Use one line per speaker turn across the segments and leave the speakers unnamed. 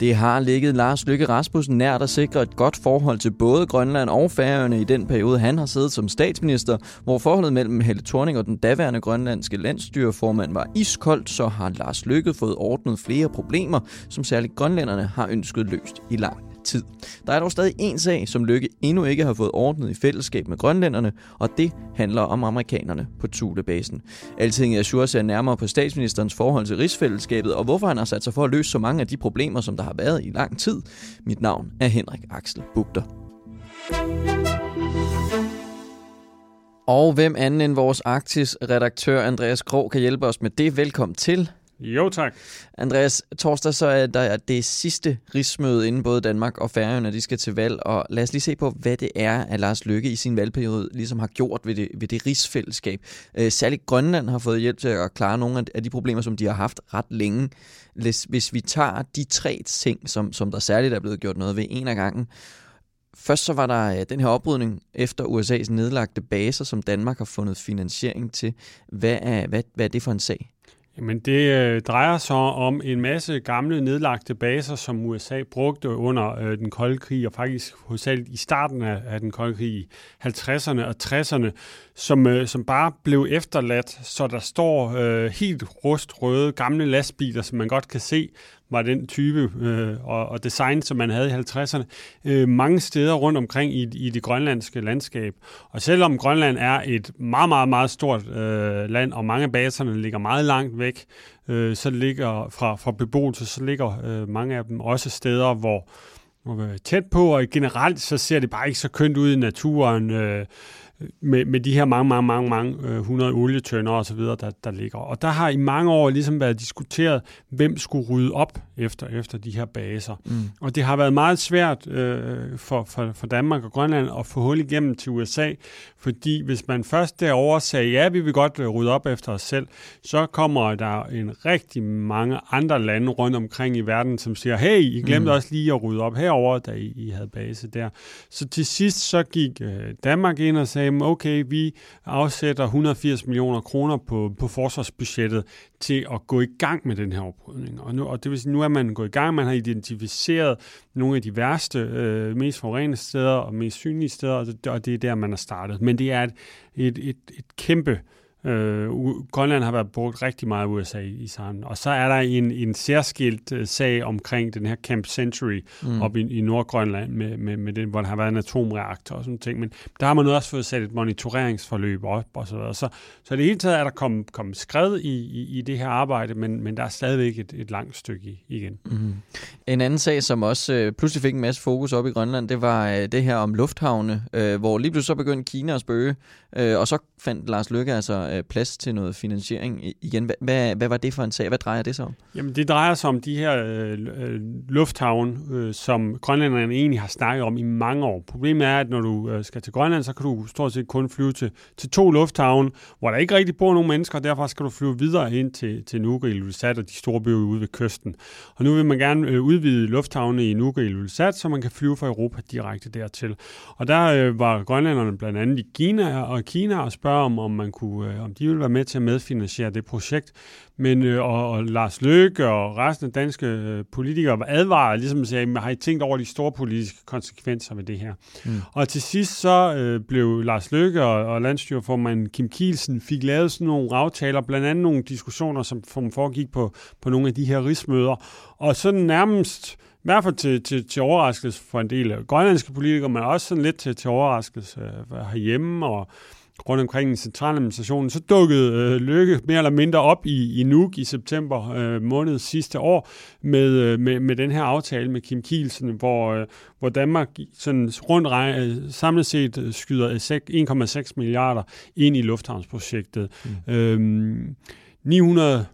Det har ligget Lars Lykke Rasmussen nært at sikre et godt forhold til både Grønland og Færøerne i den periode, han har siddet som statsminister, hvor forholdet mellem Helle Thorning og den daværende grønlandske landstyreformand var iskoldt, så har Lars Lykke fået ordnet flere problemer, som særligt grønlænderne har ønsket løst i lang tid. Der er dog stadig en sag, som Lykke endnu ikke har fået ordnet i fællesskab med grønlænderne, og det handler om amerikanerne på Thulebasen. Alting Azure ser nærmere på statsministerens forhold til rigsfællesskabet, og hvorfor han har sat sig for at løse så mange af de problemer, som der har været i lang tid. Mit navn er Henrik Axel Bugter. Og hvem anden end vores Arktis-redaktør Andreas Krog kan hjælpe os med det. Velkommen til.
Jo, tak.
Andreas, torsdag så er der det sidste rigsmøde inden både Danmark og Færøerne, de skal til valg, og lad os lige se på, hvad det er, at Lars Lykke i sin valgperiode ligesom har gjort ved det, ved det rigsfællesskab. Øh, særligt Grønland har fået hjælp til at klare nogle af de problemer, som de har haft ret længe. Hvis hvis vi tager de tre ting, som, som der særligt er blevet gjort noget ved en af gangen, Først så var der øh, den her oprydning efter USA's nedlagte baser, som Danmark har fundet finansiering til. Hvad er, hvad, hvad er det for en sag?
Jamen det øh, drejer sig om en masse gamle nedlagte baser, som USA brugte under øh, den kolde krig, og faktisk hovedsageligt i starten af, af den kolde krig i 50'erne og 60'erne, som, øh, som bare blev efterladt, så der står øh, helt rustrøde gamle lastbiler, som man godt kan se var den type øh, og, og design, som man havde i 50'erne, øh, mange steder rundt omkring i, i det grønlandske landskab. Og selvom Grønland er et meget, meget, meget stort øh, land, og mange af baserne ligger meget langt væk, øh, så ligger fra, fra beboelse, så ligger øh, mange af dem også steder, hvor, hvor tæt på, og generelt så ser det bare ikke så kønt ud i naturen. Øh, med, med de her mange, mange, mange, mange øh, 100 olietønder og så videre, der, der ligger. Og der har i mange år ligesom været diskuteret, hvem skulle rydde op efter, efter de her baser. Mm. Og det har været meget svært øh, for, for, for Danmark og Grønland at få hul igennem til USA, fordi hvis man først derover sagde, ja, vi vil godt øh, rydde op efter os selv, så kommer der en rigtig mange andre lande rundt omkring i verden, som siger, hey, I glemte mm. også lige at rydde op herover, da I, I havde base der. Så til sidst så gik øh, Danmark ind og sagde, okay, vi afsætter 180 millioner kroner på, på forsvarsbudgettet til at gå i gang med den her oprydning. Og, nu, og det vil sige, nu er man gået i gang, man har identificeret nogle af de værste, øh, mest forurenede steder og mest synlige steder, og det, og det er der, man har startet. Men det er et, et, et, et kæmpe Øh, Grønland har været brugt rigtig meget i USA i, sammen. Og så er der en, en særskilt uh, sag omkring den her Camp Century mm. op i, i Nordgrønland, med, med, med den, hvor der har været en atomreaktor og sådan ting. Men der har man også fået sat et monitoreringsforløb op og så videre. Så, så det hele taget er der kommet, kommet skred i, i, i det her arbejde, men, men der er stadigvæk et, et langt stykke igen. Mm.
En anden sag, som også øh, pludselig fik en masse fokus op i Grønland, det var øh, det her om lufthavne, øh, hvor lige pludselig så begyndte Kina at spøge, øh, og så fandt Lars Løkke altså øh, plads til noget finansiering igen. Hvad, hvad, var det for en sag? Hvad drejer det sig om?
Jamen, det drejer sig om de her øh, øh, lufthavne, øh, som grønlænderne egentlig har snakket om i mange år. Problemet er, at når du øh, skal til Grønland, så kan du stort set kun flyve til, til to lufthavne, hvor der ikke rigtig bor nogen mennesker, og derfor skal du flyve videre ind til, til Nuuk og Ilulissat og de store byer ude ved kysten. Og nu vil man gerne øh, udvide lufthavne i Nuuk og Ilulissat, så man kan flyve fra Europa direkte dertil. Og der øh, var grønlænderne blandt andet i Kina og Kina og spørge om, om man kunne, øh, om de ville være med til at medfinansiere det projekt. Men øh, og, og Lars Løkke og resten af danske øh, politikere var advaret, ligesom sagde, har I tænkt over de store politiske konsekvenser ved det her? Mm. Og til sidst så øh, blev Lars Løkke og, og landstyreformand Kim Kielsen fik lavet sådan nogle aftaler, blandt andet nogle diskussioner, som, som foregik på, på nogle af de her rigsmøder. Og sådan nærmest i hvert fald til, til, til overraskelse for en del af grønlandske politikere, men også sådan lidt til, til overraskelse øh, herhjemme og rundt omkring centraladministrationen, så dukkede øh, Lykke mere eller mindre op i, i Nuuk i september øh, måned sidste år med, øh, med, med den her aftale med Kim Kielsen, hvor, øh, hvor Danmark sådan rundt rej, samlet set øh, skyder 1,6 milliarder ind i lufthavnsprojektet. Mm. Øhm, 900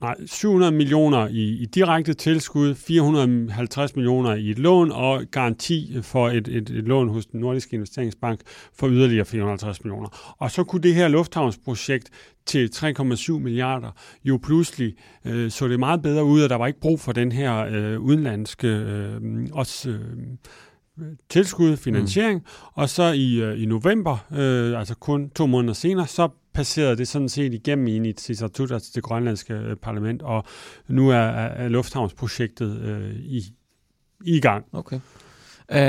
nej, 700 millioner i, i direkte tilskud, 450 millioner i et lån og garanti for et, et, et lån hos den nordiske investeringsbank for yderligere 450 millioner. Og så kunne det her lufthavnsprojekt til 3,7 milliarder jo pludselig øh, så det meget bedre ud, og der var ikke brug for den her øh, udenlandske øh, også, øh, tilskud, finansiering, mm. og så i, øh, i november, øh, altså kun to måneder senere, så passerede det sådan set igennem i Inatsisartut, altså det grønlandske øh, parlament, og nu er, er lufthavnsprojektet øh, i, i gang.
Okay.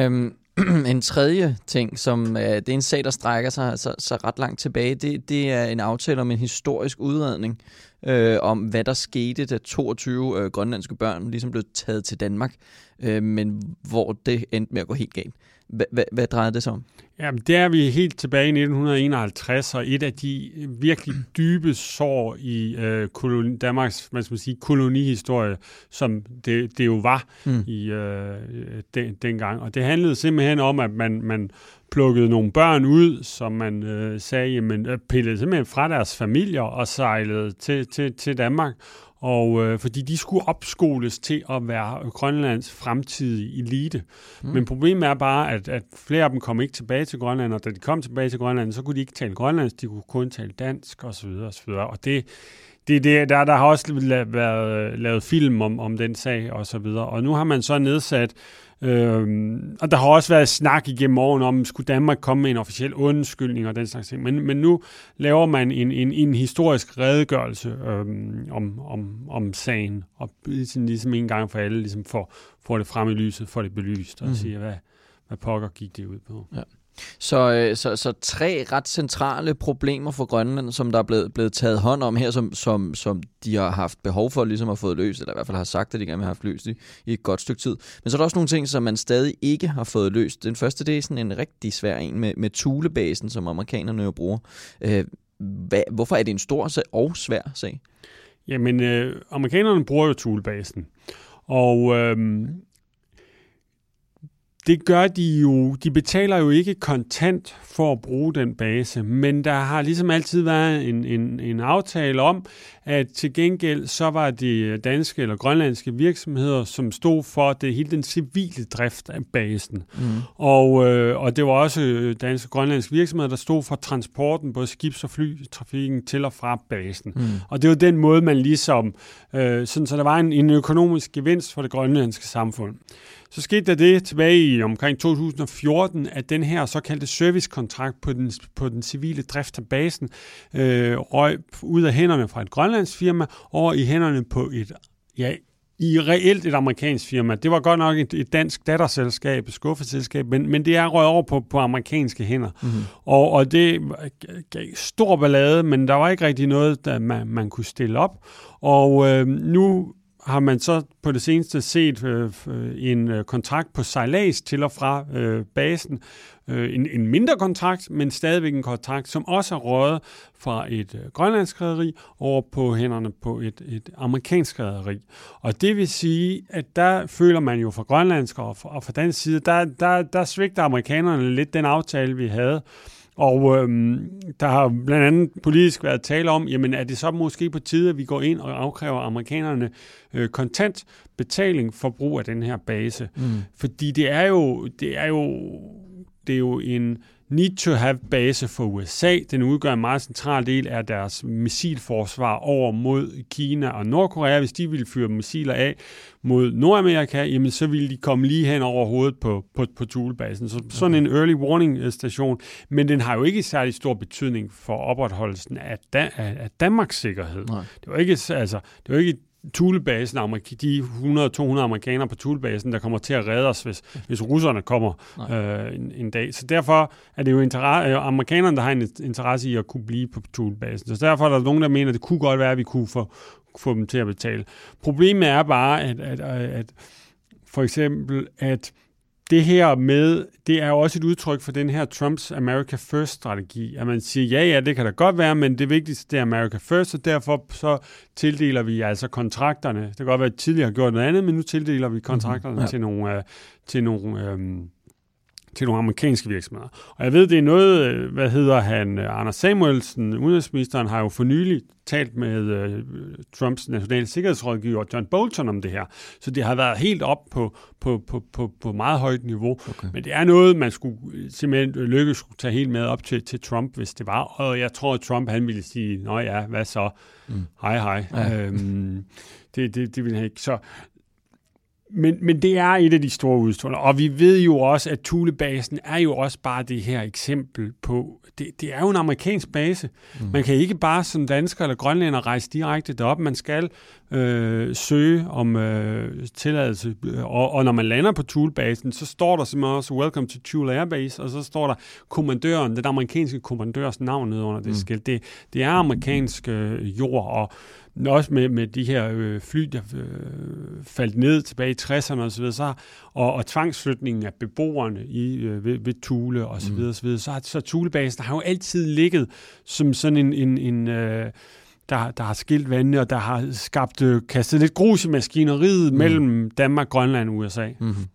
Um, en tredje ting, som uh, det er en sag, der strækker sig så, så ret langt tilbage, det, det er en aftale om en historisk udredning øh, om, hvad der skete, da 22 øh, grønlandske børn ligesom blev taget til Danmark, øh, men hvor det endte med at gå helt galt. Hvad drejede det sig om?
Jamen, det er vi helt tilbage i 1951, og et af de virkelig dybe sår i øh, koloni, Danmarks hvad skal man sige, kolonihistorie, som det, det jo var mm. i øh, den, dengang. Og det handlede simpelthen om, at man, man plukkede nogle børn ud, som man øh, sagde, jamen, øh, pillede simpelthen fra deres familier og sejlede til, til, til Danmark og øh, fordi de skulle opskoles til at være Grønlands fremtidige elite. Mm. Men problemet er bare, at, at flere af dem kom ikke tilbage til Grønland, og da de kom tilbage til Grønland, så kunne de ikke tale grønlandsk, de kunne kun tale dansk osv. osv. Og det, det, det, der, der har også været lavet film om, om den sag og så videre. Og nu har man så nedsat Øhm, og der har også været snak igennem årene om, skulle Danmark komme med en officiel undskyldning og den slags ting. Men, men nu laver man en, en, en historisk redegørelse øhm, om, om, om sagen, og ligesom, ligesom en gang for alle ligesom får, får det frem i lyset, får det belyst, og mm. siger, hvad, hvad pokker gik det ud på. Ja.
Så, øh, så, så tre ret centrale problemer for Grønland, som der er blevet, blevet taget hånd om her, som, som, som de har haft behov for ligesom at få løst, eller i hvert fald har sagt, at de gerne vil have haft løst i, i et godt stykke tid. Men så er der også nogle ting, som man stadig ikke har fået løst. Den første, det er sådan en rigtig svær en med, med Thulebasen, som amerikanerne jo bruger. Øh, hvad, hvorfor er det en stor sag og svær sag?
Jamen, øh, amerikanerne bruger jo Thulebasen. Og øh, det gør de jo. De betaler jo ikke kontant for at bruge den base, men der har ligesom altid været en, en, en aftale om, at til gengæld så var det danske eller grønlandske virksomheder, som stod for det hele den civile drift af basen. Mm. Og, øh, og det var også danske og grønlandske virksomheder, der stod for transporten, både skibs- og flytrafikken til og fra basen. Mm. Og det var den måde, man ligesom, øh, sådan, så der var en, en økonomisk gevinst for det grønlandske samfund. Så skete der det tilbage i omkring 2014, at den her såkaldte servicekontrakt på den, på den civile drift af basen øh, røg ud af hænderne fra et grønlandsk firma over i hænderne på et ja, i reelt et amerikansk firma. Det var godt nok et, et dansk datterselskab, et skuffeselskab, men, men det er røget over på, på amerikanske hænder. Mm-hmm. Og, og det gav stor ballade, men der var ikke rigtig noget, der man, man kunne stille op. Og øh, nu har man så på det seneste set øh, øh, en øh, kontrakt på sejlads til og fra øh, basen. Øh, en, en mindre kontrakt, men stadigvæk en kontrakt, som også er røget fra et øh, grønlandsk rederi over på hænderne på et, et amerikansk rederi. Og det vil sige, at der føler man jo fra grønlandsk og fra, og fra dansk side, der, der, der svigter amerikanerne lidt den aftale, vi havde. Og øhm, der har blandt andet politisk været tale om, jamen er det så måske på tide, at vi går ind og afkræver amerikanerne øh, kontant betaling for brug af den her base? Mm. Fordi det er jo, det er jo, det er jo en need to have base for USA. Den udgør en meget central del af deres missilforsvar over mod Kina og Nordkorea. Hvis de ville fyre missiler af mod Nordamerika, jamen så ville de komme lige hen over hovedet på, på, på Thulebasen. Så sådan en early warning øh, station, men den har jo ikke særlig stor betydning for opretholdelsen af, da, af, af Danmarks sikkerhed. Nej. Det var ikke altså, det var ikke Thulebasen, de 100-200 amerikanere på Thulebasen, der kommer til at redde os, hvis, hvis russerne kommer øh, en, en dag. Så derfor er det jo interesse, øh, amerikanerne, der har en interesse i at kunne blive på Thulebasen. Så derfor er der nogen, der mener, at det kunne godt være, at vi kunne få, få dem til at betale. Problemet er bare, at, at, at for eksempel, at det her med, det er jo også et udtryk for den her Trumps America First-strategi, at man siger, ja, ja, det kan da godt være, men det vigtigste det er America First, og derfor så tildeler vi altså kontrakterne. Det kan godt være, at tidligere har gjort noget andet, men nu tildeler vi kontrakterne mm-hmm. ja. til nogle, uh, til nogle øhm, til nogle amerikanske virksomheder. Og jeg ved, det er noget, øh, hvad hedder han, øh, Anders Samuelsen, udenrigsministeren, har jo for nylig talt med uh, Trumps nationale sikkerhedsrådgiver John Bolton om det her. Så det har været helt op på, på, på, på, på meget højt niveau. Okay. Men det er noget, man skulle simpelthen lykkes skulle tage helt med op til, til Trump, hvis det var. Og jeg tror, at Trump han ville sige, nå ja, hvad så? Mm. Hej, hej. Ja. Øhm, det, det, det vil han ikke. Så, men, men det er et af de store udstråler. Og vi ved jo også, at Thulebasen er jo også bare det her eksempel på, det, det er jo en amerikansk base. Mm. Man kan ikke bare som dansker eller grønlænder rejse direkte derop. Man skal øh, søge om øh, tilladelse. Og, og når man lander på Thulebasen, så står der simpelthen også Welcome to Thule Airbase, og så står der kommandøren, den amerikanske kommandørs navn nede under det mm. skilt. Det, det er amerikansk øh, jord, og også med, med de her øh, fly, der øh, faldt ned tilbage i 60'erne osv., så, og, og tvangsflytningen af beboerne i, øh, ved, ved Thule osv., mm. osv., så, så, så Thulebasen har jo altid ligget som sådan en, en, en øh, der, der har skilt vandene, og der har skabt, øh, kastet lidt grus i maskineriet mm. mellem Danmark, Grønland og USA. Mm-hmm.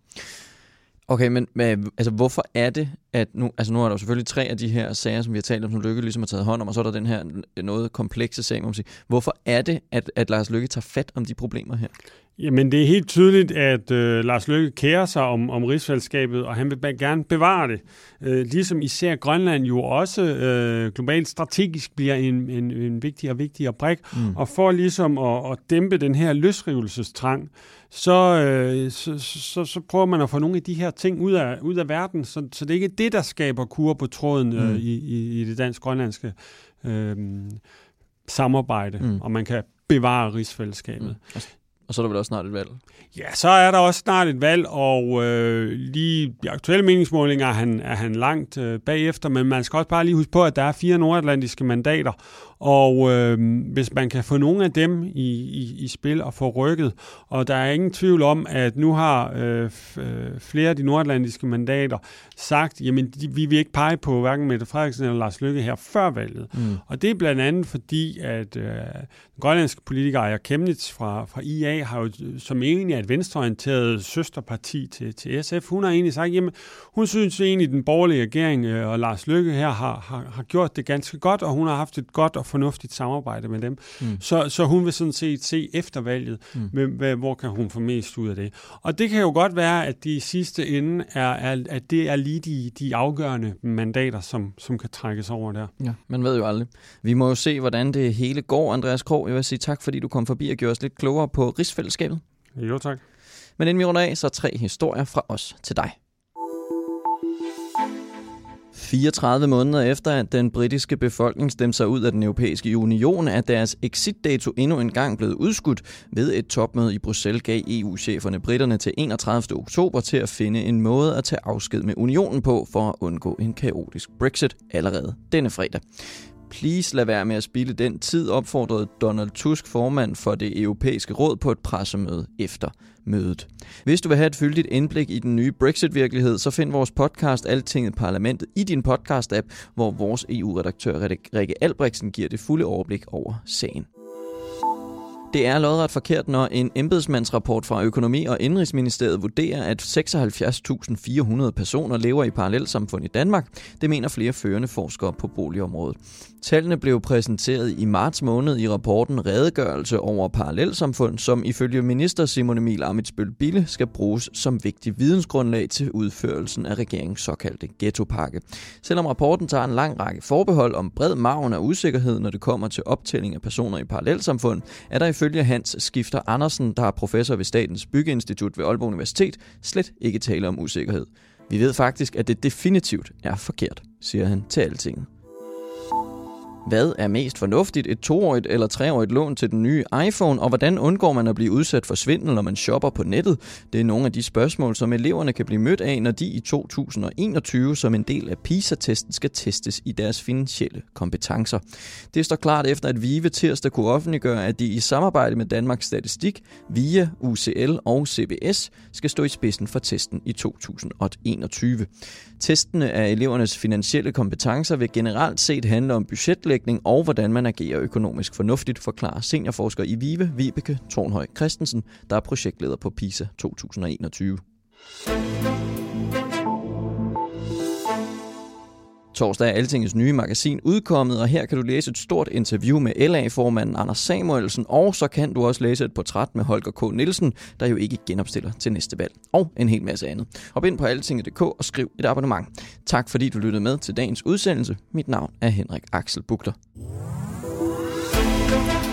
Okay, men, men altså, hvorfor er det, at nu, altså nu er der jo selvfølgelig tre af de her sager, som vi har talt om, som Lykke ligesom har taget hånd om, og så er der den her noget komplekse sag, må man sige. Hvorfor er det, at, at Lars Lykke tager fat om de problemer her?
Jamen, det er helt tydeligt, at øh, Lars Løkke kærer sig om, om rigsfællesskabet, og han vil gerne bevare det. Øh, ligesom især Grønland jo også øh, globalt strategisk bliver en, en, en vigtigere og vigtigere brik, mm. og for ligesom at, at dæmpe den her løsrivelsestrang, så, øh, så, så, så prøver man at få nogle af de her ting ud af, ud af verden, så, så det er ikke det, der skaber kur på tråden øh, mm. i, i, i det dansk-grønlandske øh, samarbejde, mm. og man kan bevare rigsfællesskabet. Mm.
Og så er der vel også snart et valg?
Ja, så er der også snart et valg, og øh, lige i aktuelle meningsmålinger er han, er han langt øh, bagefter, men man skal også bare lige huske på, at der er fire nordatlantiske mandater, og øh, hvis man kan få nogle af dem i, i, i spil og få rykket, og der er ingen tvivl om, at nu har øh, øh flere af de nordatlantiske mandater sagt, jamen de, vi vil ikke pege på hverken Mette Frederiksen eller Lars Lykke her før valget. Mm. Og det er blandt andet fordi, at øh, den grønlandske politiker Aya Kemnitz fra, fra IA har jo som egentlig er et venstreorienteret søsterparti til, til SF, hun har egentlig sagt, jamen hun synes egentlig, at den borgerlige regering øh, og Lars Lykke her har, har, har gjort det ganske godt, og hun har haft et godt og fornuftigt samarbejde med dem. Mm. Så, så hun vil sådan set se efter valget, mm. med, hvor kan hun få mest ud af det. Og det kan jo godt være, at de sidste ende er, er at det er lige de, de afgørende mandater, som, som kan trækkes over der.
Ja, man ved jo aldrig. Vi må jo se, hvordan det hele går, Andreas Krog. Jeg vil sige tak, fordi du kom forbi og gjorde os lidt klogere på rigsfællesskabet.
Jo, tak.
Men inden vi runder af, så tre historier fra os til dig. 34 måneder efter, at den britiske befolkning stemte sig ud af den europæiske union, er deres exit-dato endnu en gang blevet udskudt ved et topmøde i Bruxelles gav EU-cheferne britterne til 31. oktober til at finde en måde at tage afsked med unionen på for at undgå en kaotisk Brexit allerede denne fredag. Please lad være med at spille den tid, opfordrede Donald Tusk, formand for det europæiske råd, på et pressemøde efter mødet. Hvis du vil have et fyldigt indblik i den nye Brexit-virkelighed, så find vores podcast Altinget Parlamentet i din podcast-app, hvor vores EU-redaktør Rikke Albrechtsen giver det fulde overblik over sagen. Det er lodret forkert, når en embedsmandsrapport fra Økonomi- og Indrigsministeriet vurderer, at 76.400 personer lever i parallelsamfund i Danmark. Det mener flere førende forskere på boligområdet. Tallene blev præsenteret i marts måned i rapporten Redegørelse over parallelsamfund, som ifølge minister Simon Emil Amitsbøl Bille skal bruges som vigtig vidensgrundlag til udførelsen af regeringens såkaldte ghettopakke. Selvom rapporten tager en lang række forbehold om bred maven af usikkerhed, når det kommer til optælling af personer i parallelsamfund, er der ifølge Hans Skifter Andersen, der er professor ved Statens Byggeinstitut ved Aalborg Universitet, slet ikke tale om usikkerhed. Vi ved faktisk, at det definitivt er forkert, siger han til altinget. Hvad er mest fornuftigt, et toårigt eller treårigt lån til den nye iPhone, og hvordan undgår man at blive udsat for svindel, når man shopper på nettet? Det er nogle af de spørgsmål, som eleverne kan blive mødt af, når de i 2021 som en del af PISA-testen skal testes i deres finansielle kompetencer. Det står klart efter, at VIVE tirsdag kunne offentliggøre, at de i samarbejde med Danmarks Statistik, VIA, UCL og CBS skal stå i spidsen for testen i 2021. Testene af elevernes finansielle kompetencer vil generelt set handle om budgetlægning og hvordan man agerer økonomisk fornuftigt, forklarer seniorforsker i VIVE, Vibeke Tornhøj Christensen, der er projektleder på PISA 2021. Torsdag er Altingets nye magasin udkommet, og her kan du læse et stort interview med LA-formanden Anders Samuelsen, og så kan du også læse et portræt med Holger K. Nielsen, der jo ikke genopstiller til næste valg, og en hel masse andet. Hop ind på altinget.dk og skriv et abonnement. Tak fordi du lyttede med til dagens udsendelse. Mit navn er Henrik Axel Bugter. thank you